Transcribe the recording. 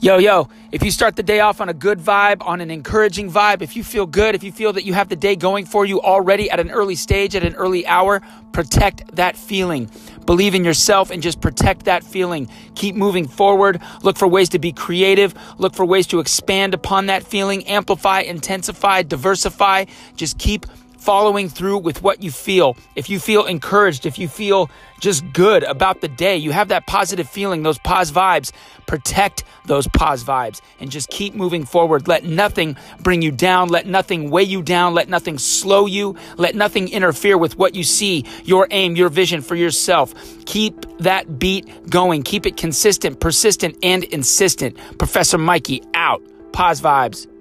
Yo, yo, if you start the day off on a good vibe, on an encouraging vibe, if you feel good, if you feel that you have the day going for you already at an early stage, at an early hour, protect that feeling. Believe in yourself and just protect that feeling. Keep moving forward. Look for ways to be creative. Look for ways to expand upon that feeling, amplify, intensify, diversify. Just keep following through with what you feel. If you feel encouraged, if you feel just good about the day, you have that positive feeling, those pause vibes, protect those pause vibes and just keep moving forward. Let nothing bring you down. Let nothing weigh you down. Let nothing slow you. Let nothing interfere with what you see, your aim, your vision for yourself. Keep that beat going. Keep it consistent, persistent, and insistent. Professor Mikey out. Pause vibes.